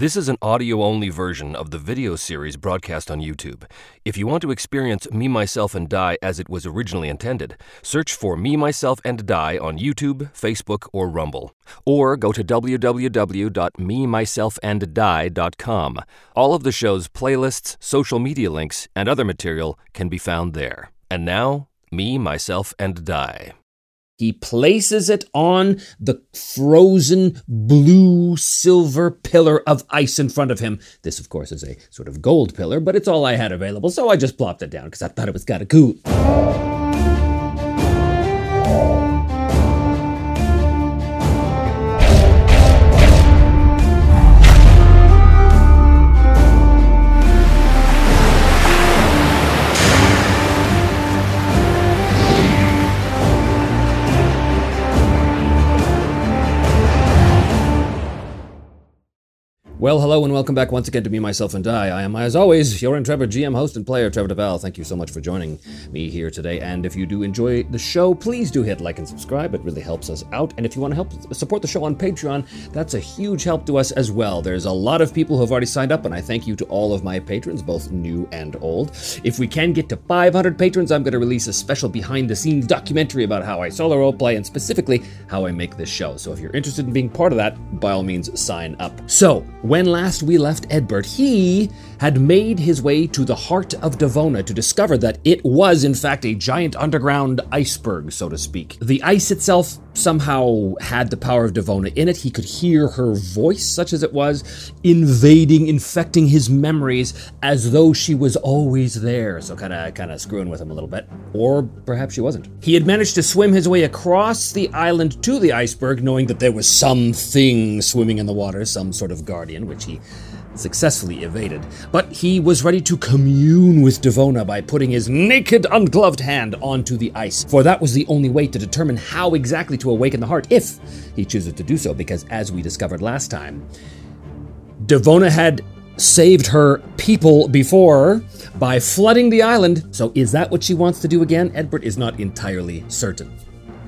This is an audio only version of the video series broadcast on YouTube. If you want to experience Me, Myself, and Die as it was originally intended, search for Me, Myself, and Die on YouTube, Facebook, or Rumble. Or go to www.memyselfanddie.com. All of the show's playlists, social media links, and other material can be found there. And now, Me, Myself, and Die. He places it on the frozen blue silver pillar of ice in front of him. This, of course, is a sort of gold pillar, but it's all I had available, so I just plopped it down because I thought it was kind of cool. Well, hello and welcome back once again to Me, Myself, and Die. I am, as always, your Trevor, GM, host, and player, Trevor Devall. Thank you so much for joining me here today. And if you do enjoy the show, please do hit like and subscribe. It really helps us out. And if you want to help support the show on Patreon, that's a huge help to us as well. There's a lot of people who have already signed up, and I thank you to all of my patrons, both new and old. If we can get to 500 patrons, I'm going to release a special behind the scenes documentary about how I solo roleplay and specifically how I make this show. So if you're interested in being part of that, by all means, sign up. So, when last we left Edbert, he had made his way to the heart of Devona to discover that it was, in fact, a giant underground iceberg, so to speak. The ice itself somehow had the power of Devona in it. He could hear her voice, such as it was, invading, infecting his memories as though she was always there. So kind of kind of screwing with him a little bit. Or perhaps she wasn't. He had managed to swim his way across the island to the iceberg, knowing that there was something swimming in the water, some sort of guardian, which he successfully evaded. But he was ready to commune with Devona by putting his naked, ungloved hand onto the ice, for that was the only way to determine how exactly to awaken the heart, if he chooses to do so, because as we discovered last time, Devona had saved her people before by flooding the island. So is that what she wants to do again? Edbert is not entirely certain.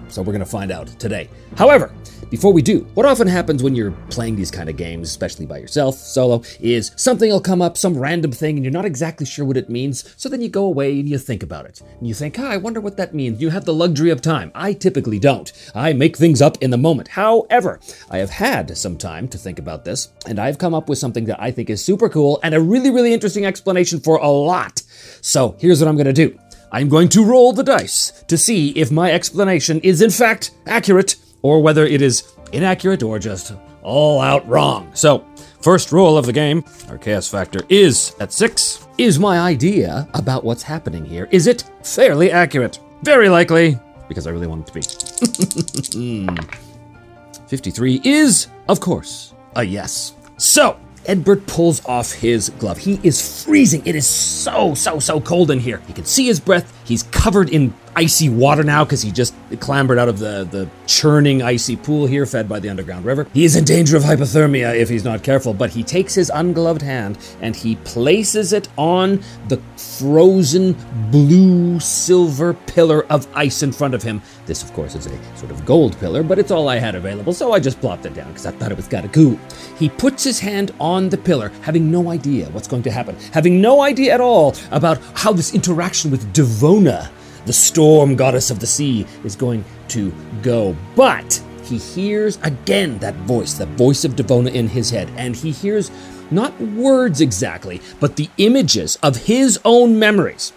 So we're to find out today. However, before we do, what often happens when you're playing these kind of games, especially by yourself, solo, is something will come up, some random thing, and you're not exactly sure what it means. So then you go away and you think about it. And you think, ah, I wonder what that means. You have the luxury of time. I typically don't. I make things up in the moment. However, I have had some time to think about this, and I've come up with something that I think is super cool and a really, really interesting explanation for a lot. So here's what I'm going to do. I'm going to roll the dice to see if my explanation is in fact accurate or whether it is inaccurate or just all out wrong. So, first rule of the game, our chaos factor is at six. Is my idea about what's happening here, is it fairly accurate? Very likely, because I really want it to be. 53 is, of course, a yes. So, Edbert pulls off his glove. He is freezing. It is so, so, so cold in here. He can see his breath. He's covered in icy water now because he just clambered out of the, the churning icy pool here fed by the underground river. He is in danger of hypothermia if he's not careful, but he takes his ungloved hand and he places it on the frozen blue silver pillar of ice in front of him. This, of course, is a sort of gold pillar, but it's all I had available, so I just plopped it down because I thought it was kind of cool. He puts his hand on the pillar, having no idea what's going to happen, having no idea at all about how this interaction with Devona the storm goddess of the sea, is going to go. But he hears again that voice, that voice of Devona in his head, and he hears not words exactly, but the images of his own memories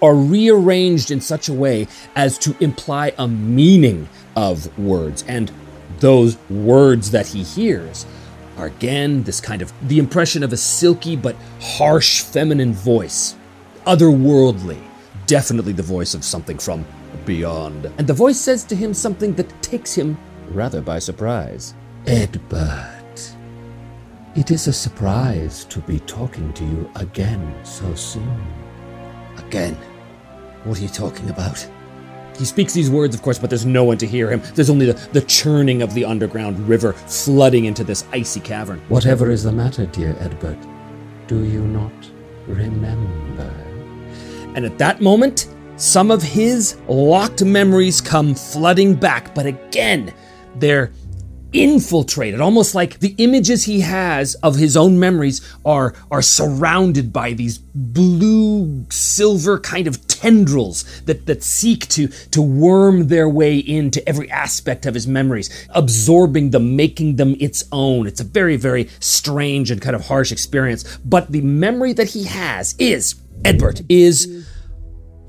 are rearranged in such a way as to imply a meaning of words. And those words that he hears are again this kind of the impression of a silky but harsh feminine voice, otherworldly definitely the voice of something from beyond. And the voice says to him something that takes him rather by surprise. Edbert, it is a surprise to be talking to you again so soon. Again? What are you talking about? He speaks these words, of course, but there's no one to hear him. There's only the, the churning of the underground river flooding into this icy cavern. Whatever is the matter, dear Edbert, do you not remember? And at that moment, some of his locked memories come flooding back, but again, they're infiltrated, almost like the images he has of his own memories are, are surrounded by these blue silver kind of tendrils that, that seek to, to worm their way into every aspect of his memories, absorbing them, making them its own. It's a very, very strange and kind of harsh experience. But the memory that he has is Edbert is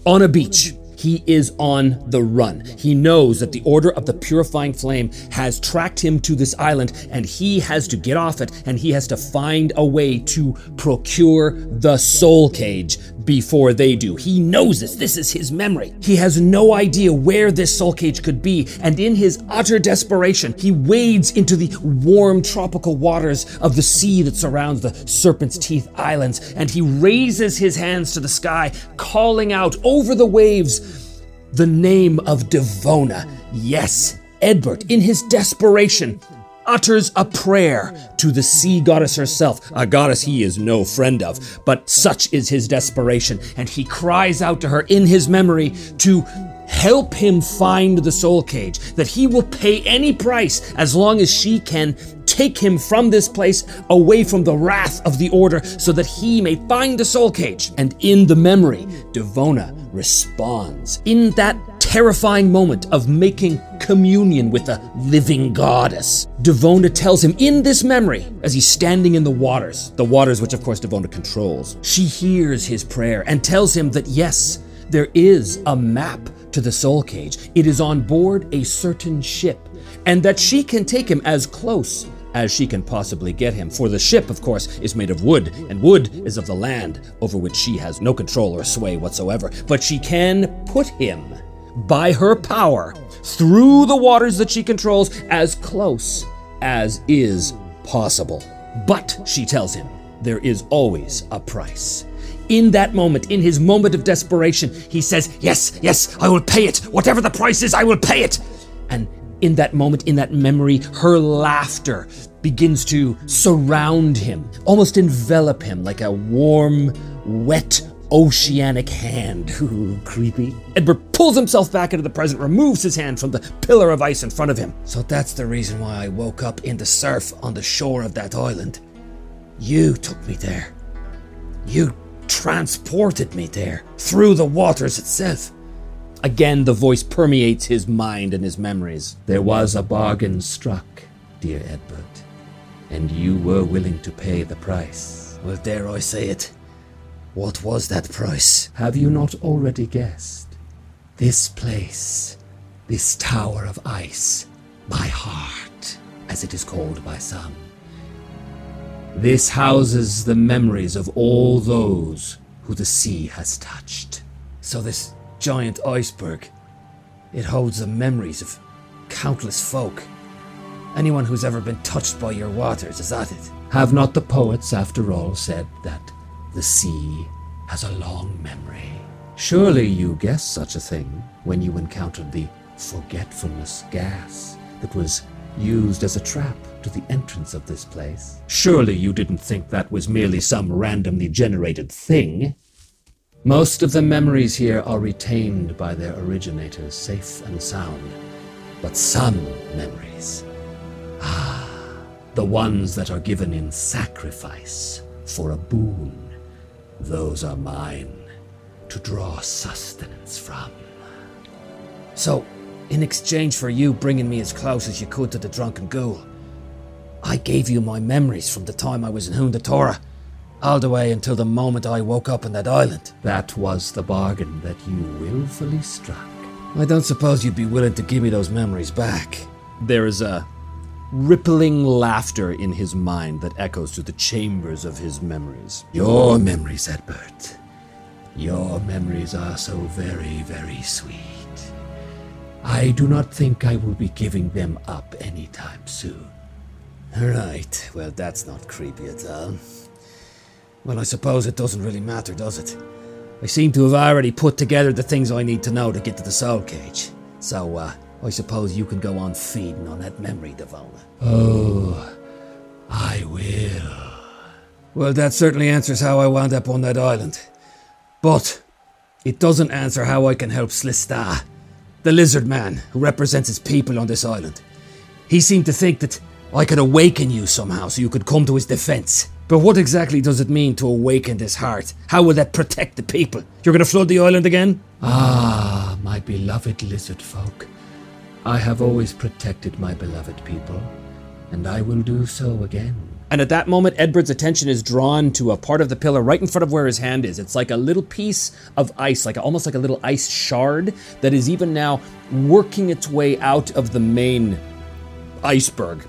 on a beach he is on the run. He knows that the Order of the Purifying Flame has tracked him to this island, and he has to get off it, and he has to find a way to procure the soul cage before they do. He knows this. This is his memory. He has no idea where this soul cage could be, and in his utter desperation, he wades into the warm tropical waters of the sea that surrounds the Serpent's Teeth Islands, and he raises his hands to the sky, calling out over the waves the name of Devona. Yes, Edbert, in his desperation, utters a prayer to the sea goddess herself, a goddess he is no friend of, but such is his desperation, and he cries out to her in his memory to help him find the soul cage, that he will pay any price as long as she can take him from this place away from the wrath of the order so that he may find the soul cage. And in the memory, Devona responds. In that terrifying moment of making communion with a living goddess. Devona tells him in this memory, as he's standing in the waters, the waters which of course Devona controls, she hears his prayer and tells him that yes, there is a map to the soul cage. It is on board a certain ship, and that she can take him as close as she can possibly get him. For the ship, of course, is made of wood, and wood is of the land over which she has no control or sway whatsoever. But she can put him, by her power, through the waters that she controls, as close as is possible. But, she tells him, there is always a price. In that moment, in his moment of desperation, he says, Yes, yes, I will pay it. Whatever the price is, I will pay it. And in that moment, in that memory, her laughter begins to surround him, almost envelop him like a warm, wet, oceanic hand. Ooh, creepy. Edbert pulls himself back into the present, removes his hand from the pillar of ice in front of him. So that's the reason why I woke up in the surf on the shore of that island. You took me there. You transported me there, through the waters itself. Again, the voice permeates his mind and his memories. There was a bargain struck, dear Edbert, and you were willing to pay the price. Well, dare I say it? What was that price? Have you not already guessed? This place, this tower of ice, my heart, as it is called by some. This houses the memories of all those who the sea has touched. So this giant iceberg. It holds the memories of countless folk. Anyone who's ever been touched by your waters, is that it? Have not the poets, after all, said that the sea has a long memory? Surely you guessed such a thing when you encountered the forgetfulness gas that was used as a trap to the entrance of this place. Surely you didn't think that was merely some randomly generated thing. Most of the memories here are retained by their originators safe and sound. But some memories, ah, the ones that are given in sacrifice for a boon, those are mine to draw sustenance from. So, in exchange for you bringing me as close as you could to the drunken ghoul, I gave you my memories from the time I was in Hundatora all the way until the moment I woke up on that island. That was the bargain that you willfully struck. I don't suppose you'd be willing to give me those memories back. There is a rippling laughter in his mind that echoes through the chambers of his memories. Your memories, Edbert. Your memories are so very, very sweet. I do not think I will be giving them up anytime soon. Right, well, that's not creepy at all. Well, I suppose it doesn't really matter, does it? I seem to have already put together the things I need to know to get to the soul cage. So, uh, I suppose you can go on feeding on that memory, Devona. Oh, I will. Well, that certainly answers how I wound up on that island. But it doesn't answer how I can help Slista, the lizard man who represents his people on this island. He seemed to think that I could awaken you somehow so you could come to his defense. But what exactly does it mean to awaken this heart? How will that protect the people? You're going to flood the island again? Ah, my beloved lizard folk. I have always protected my beloved people, and I will do so again. And at that moment, Edbert's attention is drawn to a part of the pillar right in front of where his hand is. It's like a little piece of ice, like almost like a little ice shard that is even now working its way out of the main iceberg.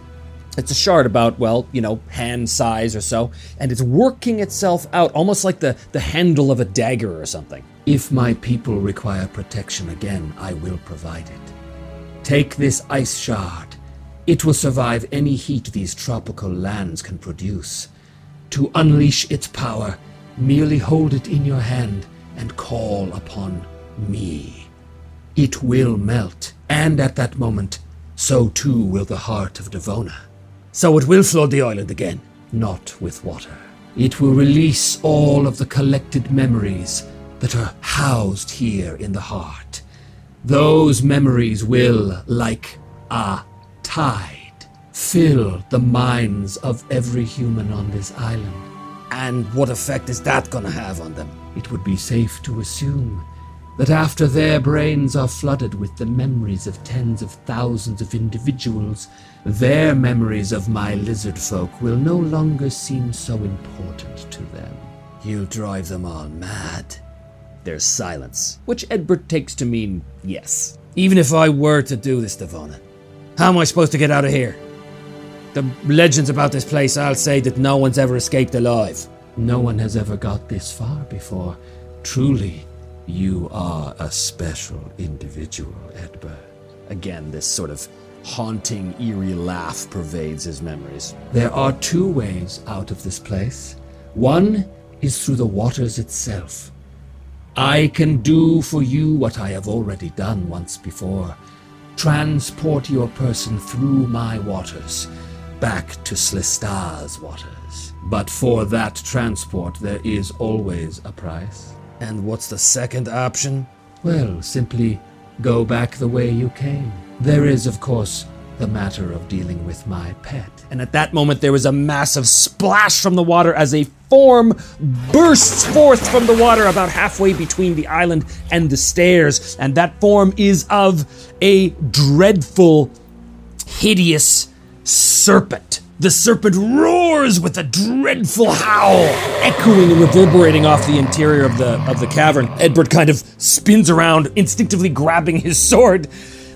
It's a shard about, well, you know, hand size or so, and it's working itself out almost like the, the handle of a dagger or something. If my people require protection again, I will provide it. Take this ice shard. It will survive any heat these tropical lands can produce. To unleash its power, merely hold it in your hand and call upon me. It will melt, and at that moment, so too will the heart of Devona. So it will flood the island again. Not with water. It will release all of the collected memories that are housed here in the heart. Those memories will, like a tide, fill the minds of every human on this island. And what effect is that going to have on them? It would be safe to assume that after their brains are flooded with the memories of tens of thousands of individuals, their memories of my lizard folk will no longer seem so important to them. You'll drive them all mad. There's silence, which Edbert takes to mean yes. Even if I were to do this, Devona, how am I supposed to get out of here? The legends about this place, I'll say that no one's ever escaped alive. No one has ever got this far before. Truly, you are a special individual, Edbert. Again, this sort of haunting, eerie laugh pervades his memories. There are two ways out of this place. One is through the waters itself. I can do for you what I have already done once before transport your person through my waters back to Slistar's waters. But for that transport, there is always a price. And what's the second option? Well, simply go back the way you came. There is, of course, the matter of dealing with my pet. And at that moment, there was a massive splash from the water as a form bursts forth from the water about halfway between the island and the stairs. And that form is of a dreadful, hideous serpent. The serpent roars with a dreadful howl, echoing and reverberating off the interior of the of the cavern. Edbert kind of spins around, instinctively grabbing his sword.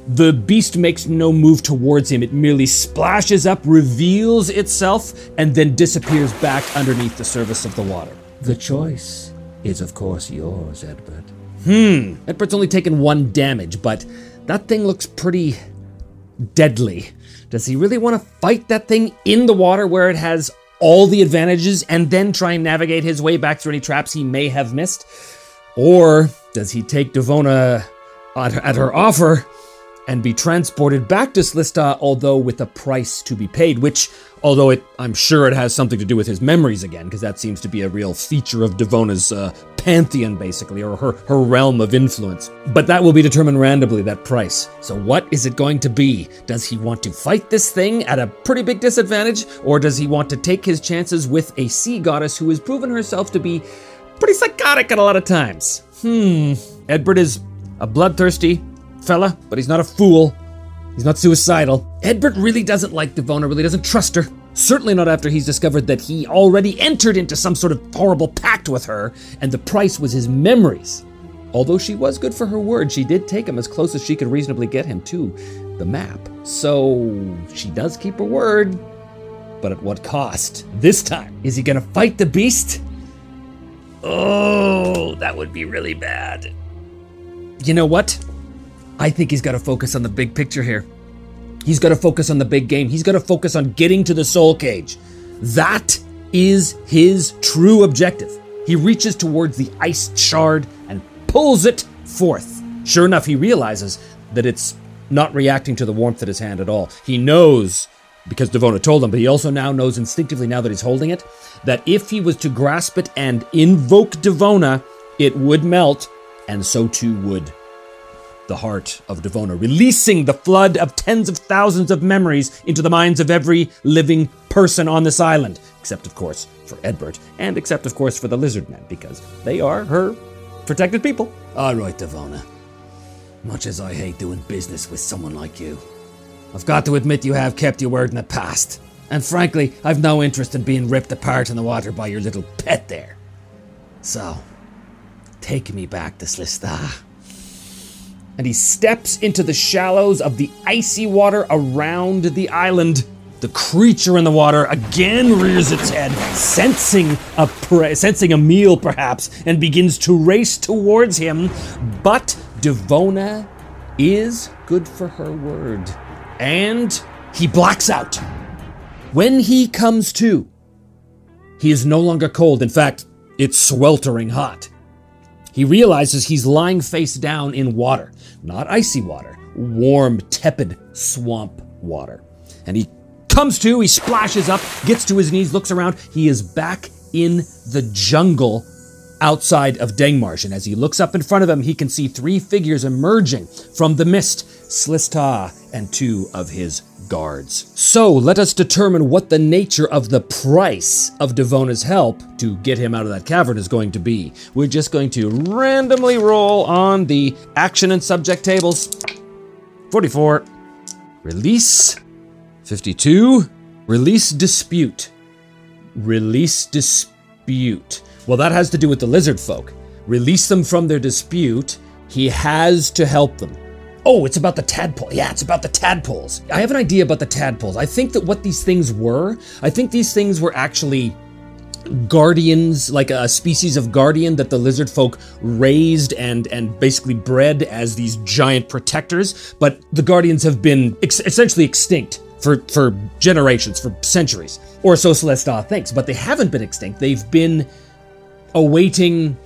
The beast makes no move towards him. It merely splashes up, reveals itself, and then disappears back underneath the surface of the water. The choice is, of course, yours, Edbert. Hmm. Edbert's only taken one damage, but that thing looks pretty deadly. Does he really want to fight that thing in the water where it has all the advantages and then try and navigate his way back through any traps he may have missed? Or does he take Devona at, at her offer and be transported back to Slista, although with a price to be paid, which, although it, I'm sure it has something to do with his memories again, because that seems to be a real feature of Devona's uh, pantheon, basically, or her, her realm of influence. But that will be determined randomly, that price. So what is it going to be? Does he want to fight this thing at a pretty big disadvantage, or does he want to take his chances with a sea goddess who has proven herself to be pretty psychotic at a lot of times? Hmm. Edbert is a bloodthirsty, fella, but he's not a fool. He's not suicidal. Edbert really doesn't like Devona, really doesn't trust her. Certainly not after he's discovered that he already entered into some sort of horrible pact with her, and the price was his memories. Although she was good for her word, she did take him as close as she could reasonably get him to the map. So she does keep her word. But at what cost? This time, is he gonna fight the beast? Oh, that would be really bad. You know what? I think he's got to focus on the big picture here. He's got to focus on the big game. He's got to focus on getting to the soul cage. That is his true objective. He reaches towards the ice shard and pulls it forth. Sure enough, he realizes that it's not reacting to the warmth at his hand at all. He knows, because Devona told him, but he also now knows instinctively, now that he's holding it, that if he was to grasp it and invoke Devona, it would melt, and so too would the heart of Devona, releasing the flood of tens of thousands of memories into the minds of every living person on this island, except, of course, for Edbert, and except, of course, for the lizard men, because they are her protected people. All right, Devona. Much as I hate doing business with someone like you, I've got to admit you have kept your word in the past. And frankly, I've no interest in being ripped apart in the water by your little pet there. So, take me back to Slistar. And he steps into the shallows of the icy water around the island. The creature in the water again rears its head, sensing a pre- sensing a meal perhaps, and begins to race towards him. But Devona is good for her word, and he blacks out. When he comes to, he is no longer cold. In fact, it's sweltering hot. He realizes he's lying face down in water, not icy water, warm, tepid swamp water. And he comes to, he splashes up, gets to his knees, looks around. He is back in the jungle outside of Dengmarsh. And as he looks up in front of him, he can see three figures emerging from the mist Slista and two of his guards. So let us determine what the nature of the price of Devona's help to get him out of that cavern is going to be. We're just going to randomly roll on the action and subject tables. 44. Release. 52. Release dispute. Release dispute. Well, that has to do with the lizard folk. Release them from their dispute. He has to help them. Oh, it's about the tadpole. Yeah, it's about the tadpoles. I have an idea about the tadpoles. I think that what these things were, I think these things were actually guardians, like a species of guardian that the lizard folk raised and and basically bred as these giant protectors. But the guardians have been ex- essentially extinct for for generations, for centuries, or so Slista thinks. But they haven't been extinct. They've been awaiting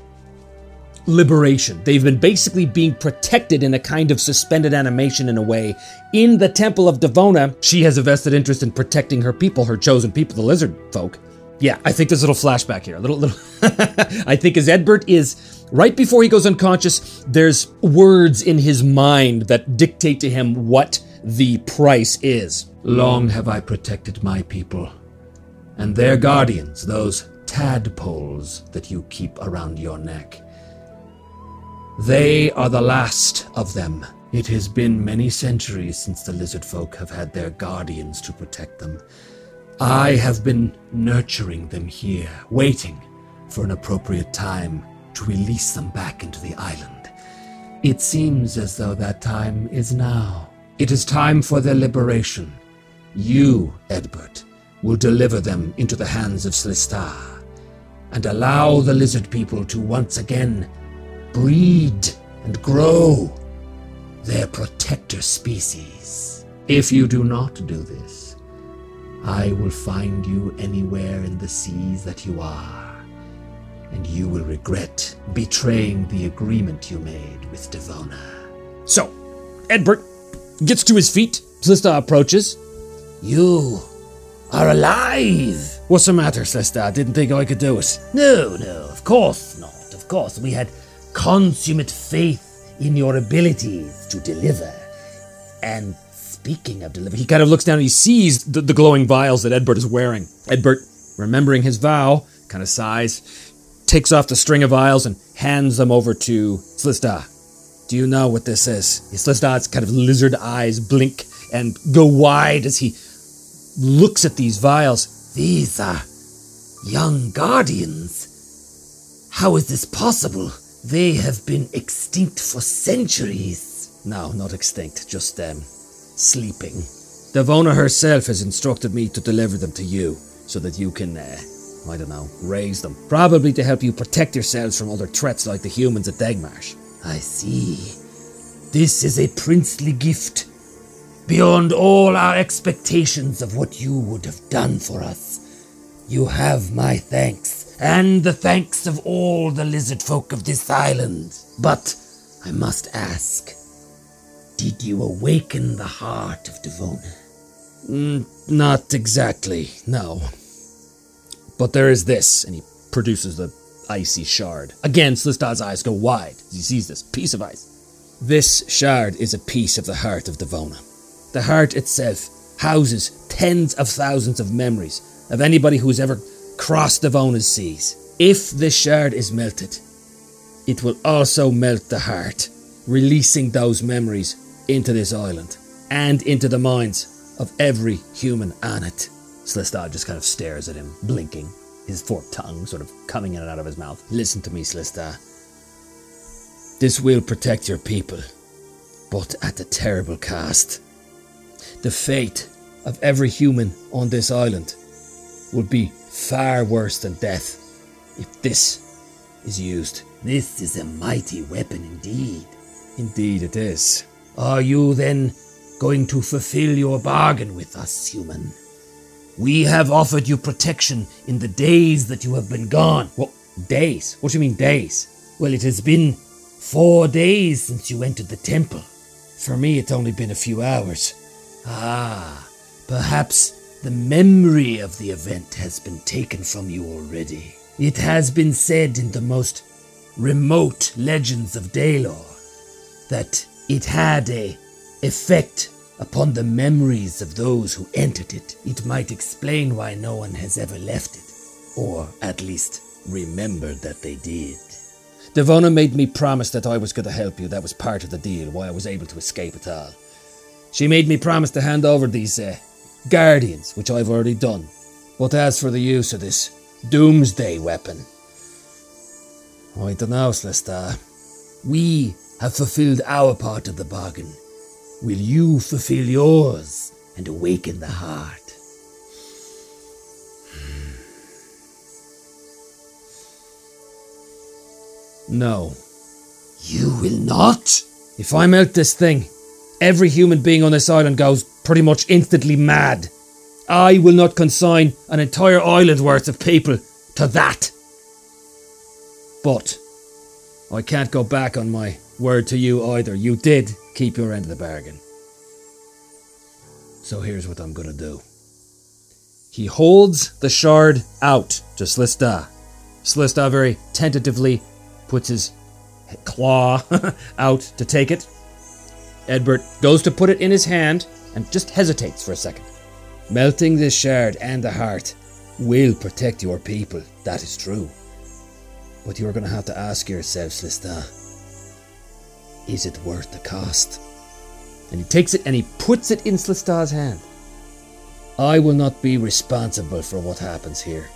liberation. They've been basically being protected in a kind of suspended animation in a way. In the Temple of Devona, she has a vested interest in protecting her people, her chosen people, the lizard folk. Yeah, I think there's a little flashback here. A little, little. I think as Edbert is right before he goes unconscious, there's words in his mind that dictate to him what the price is. Long have I protected my people, and their guardians, those tadpoles that you keep around your neck. They are the last of them. It has been many centuries since the lizard folk have had their guardians to protect them. I have been nurturing them here, waiting for an appropriate time to release them back into the island. It seems as though that time is now. It is time for their liberation. You, Edbert, will deliver them into the hands of Slistar and allow the lizard people to once again breed and grow their protector species. If you do not do this, I will find you anywhere in the seas that you are, and you will regret betraying the agreement you made with Devona. So, Edbert gets to his feet. Slista approaches. You are alive! What's the matter, Slista? Didn't think I could do it. No, no, of course not. Of course, we had consummate faith in your abilities to deliver. And speaking of deliver, He kind of looks down and he sees the, the glowing vials that Edbert is wearing. Edbert, remembering his vow, kind of sighs, takes off the string of vials and hands them over to Slista. Do you know what this is? Slista's kind of lizard eyes blink and go wide as he looks at these vials. These are young guardians. How is this possible? They have been extinct for centuries. No, not extinct, just um, sleeping. Devona herself has instructed me to deliver them to you so that you can, uh, I don't know, raise them. Probably to help you protect yourselves from other threats like the humans at Dengmarsh. I see. This is a princely gift. Beyond all our expectations of what you would have done for us. You have my thanks, and the thanks of all the lizard folk of this island. But I must ask did you awaken the heart of Devona? Mm, not exactly, no. But there is this, and he produces the icy shard. Again, Slista's eyes go wide as he sees this piece of ice. This shard is a piece of the heart of Devona. The heart itself houses tens of thousands of memories of anybody who's ever crossed Devona's seas. If this shard is melted, it will also melt the heart, releasing those memories into this island and into the minds of every human on it. Slistar just kind of stares at him, blinking, his forked tongue sort of coming in and out of his mouth. Listen to me, Slistar. This will protect your people, but at a terrible cost. The fate of every human on this island would be far worse than death if this is used. This is a mighty weapon indeed. Indeed, it is. Are you then going to fulfill your bargain with us, human? We have offered you protection in the days that you have been gone. What? Days? What do you mean, days? Well, it has been four days since you entered the temple. For me, it's only been a few hours. Ah, perhaps the memory of the event has been taken from you already. It has been said in the most remote legends of Daelor that it had a effect upon the memories of those who entered it. It might explain why no one has ever left it, or at least remembered that they did. Devona made me promise that I was going to help you. That was part of the deal, why I was able to escape at all. She made me promise to hand over these uh, guardians, which I've already done. But as for the use of this doomsday weapon, I don't know, Slistar. We have fulfilled our part of the bargain. Will you fulfill yours and awaken the heart? No. You will not? If I melt this thing, every human being on this island goes pretty much instantly mad. I will not consign an entire island worth of people to that. But I can't go back on my word to you either. You did keep your end of the bargain. So here's what I'm gonna do. He holds the shard out to Slista. Slista very tentatively puts his claw out to take it. Edbert goes to put it in his hand and just hesitates for a second. Melting the shard and the heart will protect your people, that is true. But you're going to have to ask yourselves, Slista, is it worth the cost? And he takes it and he puts it in Slista's hand. I will not be responsible for what happens here.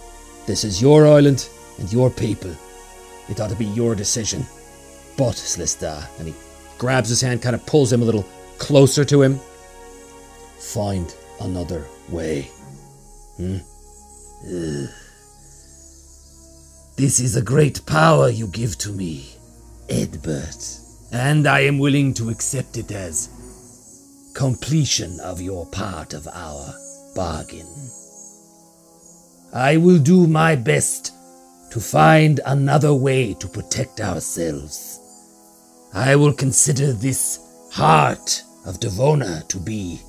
This is your island and your people. It ought to be your decision. But, Slista, and he grabs his hand, kind of pulls him a little closer to him. Find another way. Hmm? This is a great power you give to me, Edbert, and I am willing to accept it as completion of your part of our bargain. I will do my best to find another way to protect ourselves. I will consider this heart of Devona to be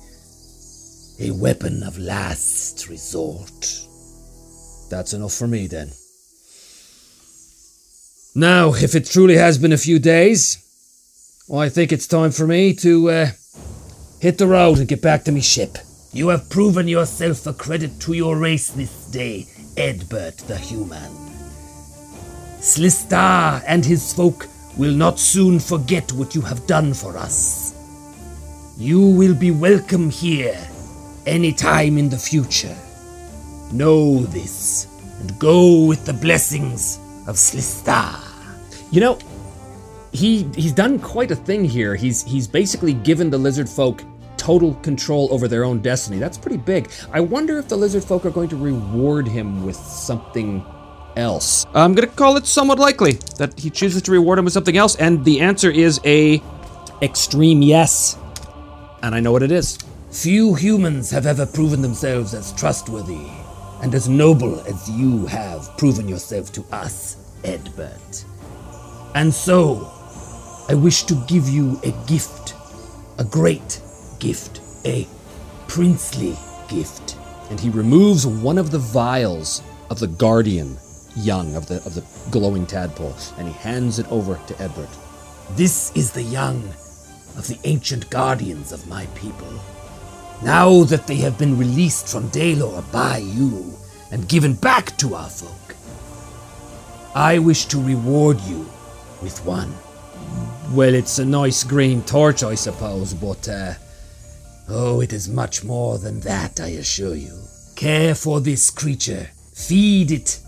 a weapon of last resort. That's enough for me then. Now, if it truly has been a few days, I think it's time for me to uh, hit the road and get back to me ship. You have proven yourself a credit to your race this day, Edbert the Human. Slistar and his folk will not soon forget what you have done for us. You will be welcome here any time in the future. Know this and go with the blessings of Slistar. You know, he he's done quite a thing here. He's he's basically given the lizard folk total control over their own destiny. That's pretty big. I wonder if the lizard folk are going to reward him with something else. I'm going to call it somewhat likely that he chooses to reward him with something else and the answer is a extreme yes. And I know what it is. Few humans have ever proven themselves as trustworthy and as noble as you have proven yourself to us, Edbert. And so, I wish to give you a gift, a great gift, a princely gift. And he removes one of the vials of the guardian young of the of the glowing tadpole and he hands it over to Edbert. This is the young of the ancient guardians of my people. Now that they have been released from Daelor by you and given back to our folk, I wish to reward you with one. Well, it's a nice green torch, I suppose, but, uh. Oh, it is much more than that, I assure you. Care for this creature. Feed it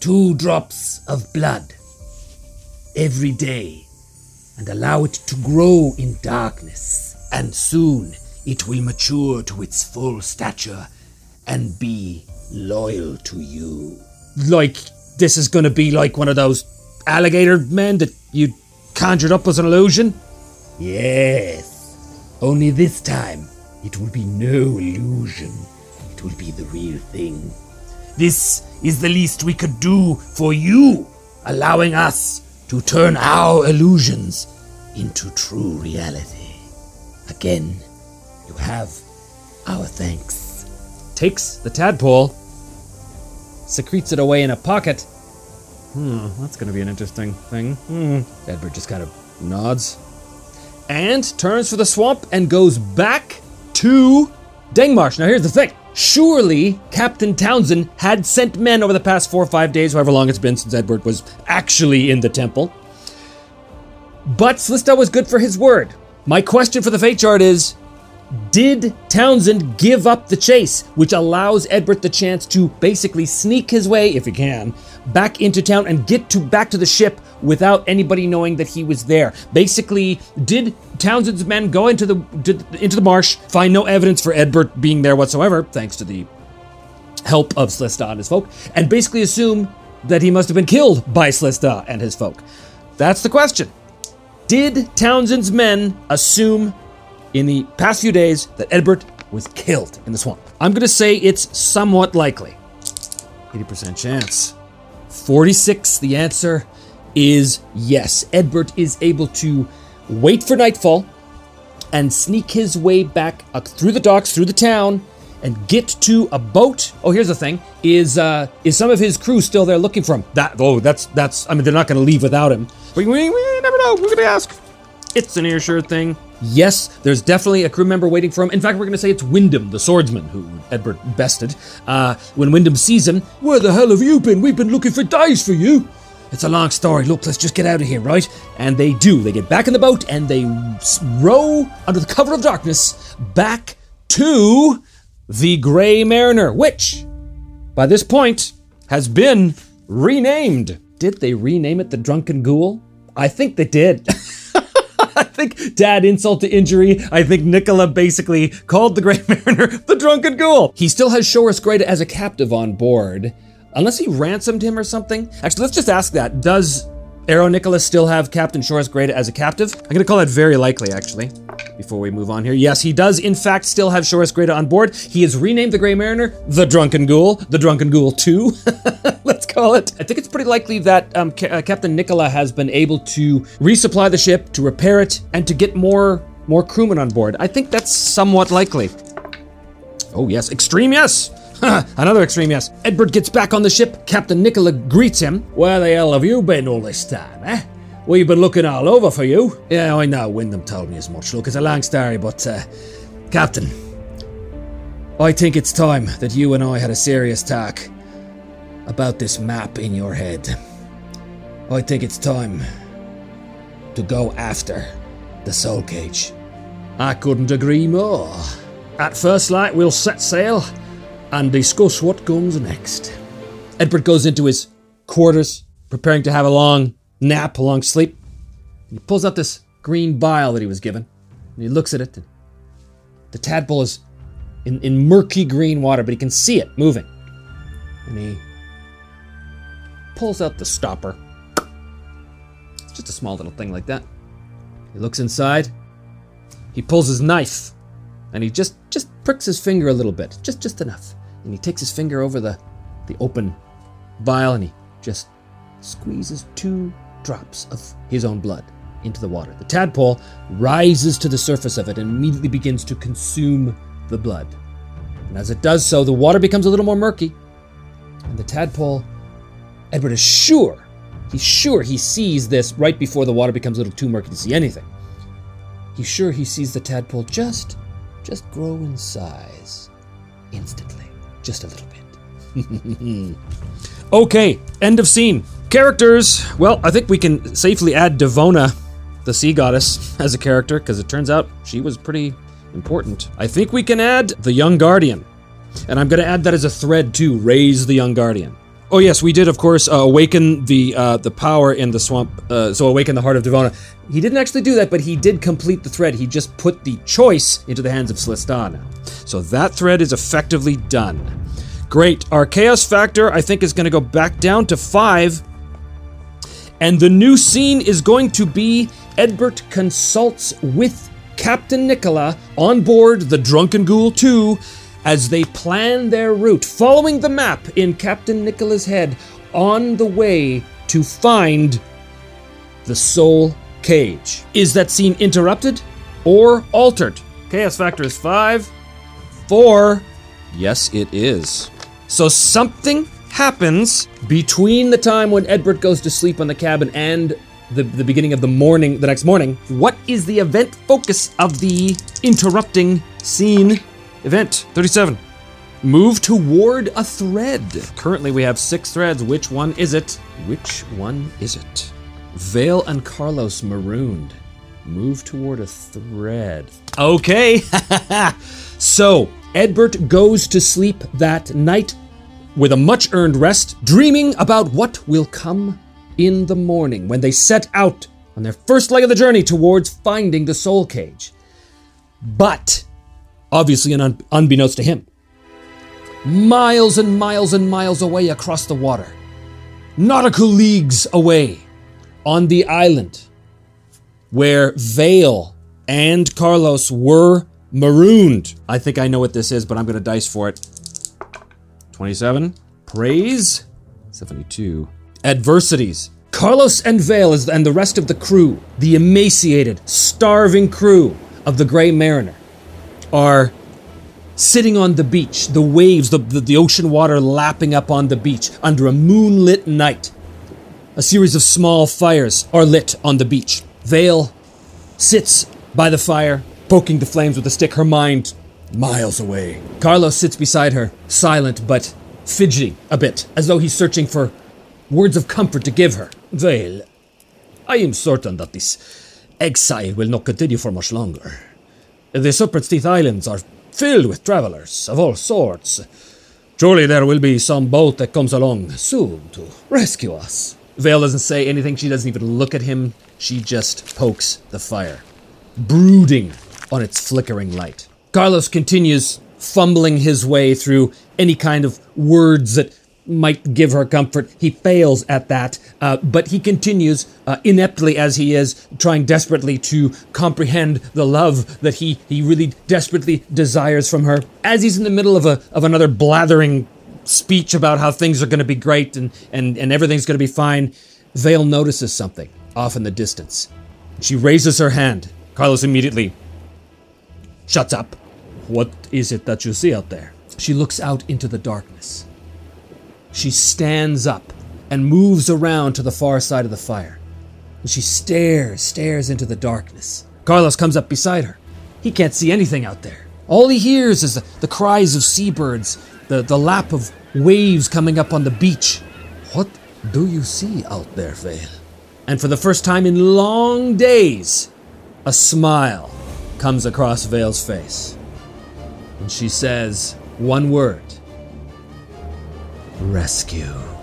two drops of blood every day and allow it to grow in darkness. And soon it will mature to its full stature and be loyal to you. Like, this is gonna be like one of those alligator men that you conjured up as an illusion? Yes. Only this time, it will be no illusion. It will be the real thing. This is the least we could do for you, allowing us to turn our illusions into true reality. Again, you have our thanks. Takes the tadpole, secretes it away in a pocket. Hmm, that's gonna be an interesting thing. Hmm. Edbert just kind of nods and turns for the swamp and goes back to Dengmarsh. Now, here's the thing. Surely Captain Townsend had sent men over the past four or five days, however long it's been since Edbert was actually in the temple. But Slista was good for his word. My question for the fate chart is Did Townsend give up the chase, which allows Edbert the chance to basically sneak his way, if he can, back into town and get to back to the ship without anybody knowing that he was there? Basically, did Townsend's men go into the to, into the marsh, find no evidence for Edbert being there whatsoever, thanks to the help of Slista and his folk, and basically assume that he must have been killed by Slista and his folk? That's the question. Did Townsend's men assume in the past few days that Edbert was killed in the swamp? I'm going to say it's somewhat likely. 80% chance. 46, the answer is yes. Edbert is able to wait for nightfall and sneak his way back through the docks, through the town, and get to a boat. Oh, here's the thing: is uh, is some of his crew still there looking for him? That oh, that's that's. I mean, they're not going to leave without him. We, we, we never know. We're going to ask. It's an ear thing. Yes, there's definitely a crew member waiting for him. In fact, we're going to say it's Wyndham, the swordsman, who Edbert bested. Uh, when Wyndham sees him, where the hell have you been? We've been looking for dice for you. It's a long story. Look, let's just get out of here, right? And they do. They get back in the boat and they row under the cover of darkness back to the Grey Mariner, which, by this point, has been renamed. Did they rename it the Drunken Ghoul? I think they did. I think dad insult to injury. I think Nicola basically called the Grey Mariner the Drunken Ghoul. He still has Shoris Greta as a captive on board. Unless he ransomed him or something. Actually, let's just ask that. Does Arrow Nicholas still have Captain Shoris Greta as a captive? I'm gonna call that very likely, actually, before we move on here. Yes, he does, in fact, still have Shoris Greta on board. He has renamed the Grey Mariner the Drunken Ghoul, the Drunken Ghoul 2. Let's call it. I think it's pretty likely that um, Ca- uh, Captain Nicola has been able to resupply the ship, to repair it, and to get more more crewmen on board. I think that's somewhat likely. Oh, yes. Extreme, yes. Another extreme, yes. Edbert gets back on the ship. Captain Nicola greets him. Where the hell have you been all this time, eh? We've been looking all over for you. Yeah, I know. Wyndham told me as much. Look, it's a long story, but, uh, Captain, I think it's time that you and I had a serious talk about this map in your head. I think it's time to go after the Soul Cage. I couldn't agree more. At first light, we'll set sail and discuss what comes next. Edbert goes into his quarters, preparing to have a long nap, a long sleep. He pulls out this green vial that he was given, and he looks at it. The tadpole is in, in murky green water, but he can see it moving. And he pulls out the stopper. It's just a small little thing like that. He looks inside. He pulls his knife, and he just just pricks his finger a little bit, just just enough and he takes his finger over the, the open vial and he just squeezes two drops of his own blood into the water. The tadpole rises to the surface of it and immediately begins to consume the blood. And as it does so, the water becomes a little more murky. And the tadpole, Edbert is sure, he's sure he sees this right before the water becomes a little too murky to see anything. he's sure he sees the tadpole just, just grow in size instantly, just a little bit. okay, end of scene. Characters. Well, I think we can safely add Devona, the sea goddess, as a character because it turns out she was pretty important. I think we can add the young guardian, and I'm going to add that as a thread too. Raise the young guardian. Oh yes, we did of course uh, awaken the uh, the power in the swamp. Uh, so awaken the heart of Devona. He didn't actually do that, but he did complete the thread. He just put the choice into the hands of Slistan now. So that thread is effectively done. Great. Our chaos factor I think is going to go back down to five. And the new scene is going to be Edbert consults with Captain Nicola on board the Drunken Ghoul 2 as they plan their route, following the map in Captain Nicola's head on the way to find the soul cage. Is that scene interrupted or altered? Chaos factor is five, four. Yes, it is. So something happens between the time when Edbert goes to sleep on the cabin and the, the beginning of the morning, the next morning. What is the event focus of the interrupting scene event? 37. Move toward a thread. Currently, we have six threads. Which one is it? Which one is it? Vale and Carlos marooned. Move toward a thread. Okay. so, Edbert goes to sleep that night with a much earned rest, dreaming about what will come in the morning when they set out on their first leg of the journey towards finding the soul cage. But, obviously, un- unbeknownst to him, miles and miles and miles away across the water, nautical leagues away, on the island where Vale and Carlos were marooned. I think I know what this is, but I'm going to dice for it. 27. Praise. 72. Adversities. Carlos and Vale and the rest of the crew, the emaciated, starving crew of the Grey Mariner, are sitting on the beach, the waves, the, the, the ocean water lapping up on the beach under a moonlit night. A series of small fires are lit on the beach. Vale sits by the fire, poking the flames with a stick, her mind miles away. Carlos sits beside her, silent but fidgety a bit, as though he's searching for words of comfort to give her. Vale, I am certain that this exile will not continue for much longer. The Serpent's Teeth Islands are filled with travelers of all sorts. Surely there will be some boat that comes along soon to rescue us. Vale doesn't say anything. She doesn't even look at him. She just pokes the fire, brooding on its flickering light. Carlos continues fumbling his way through any kind of words that might give her comfort. He fails at that, uh, but he continues, uh, ineptly as he is, trying desperately to comprehend the love that he, he really desperately desires from her. As he's in the middle of, a, of another blathering speech about how things are going to be great and, and, and everything's going to be fine, Vale notices something off in the distance. She raises her hand. Carlos immediately shuts up. What is it that you see out there? She looks out into the darkness. She stands up and moves around to the far side of the fire. And she stares, stares into the darkness. Carlos comes up beside her. He can't see anything out there. All he hears is the, the cries of seabirds, the, the lap of waves coming up on the beach. What do you see out there, Vale? And for the first time in long days, a smile comes across Vale's face. And she says one word rescue.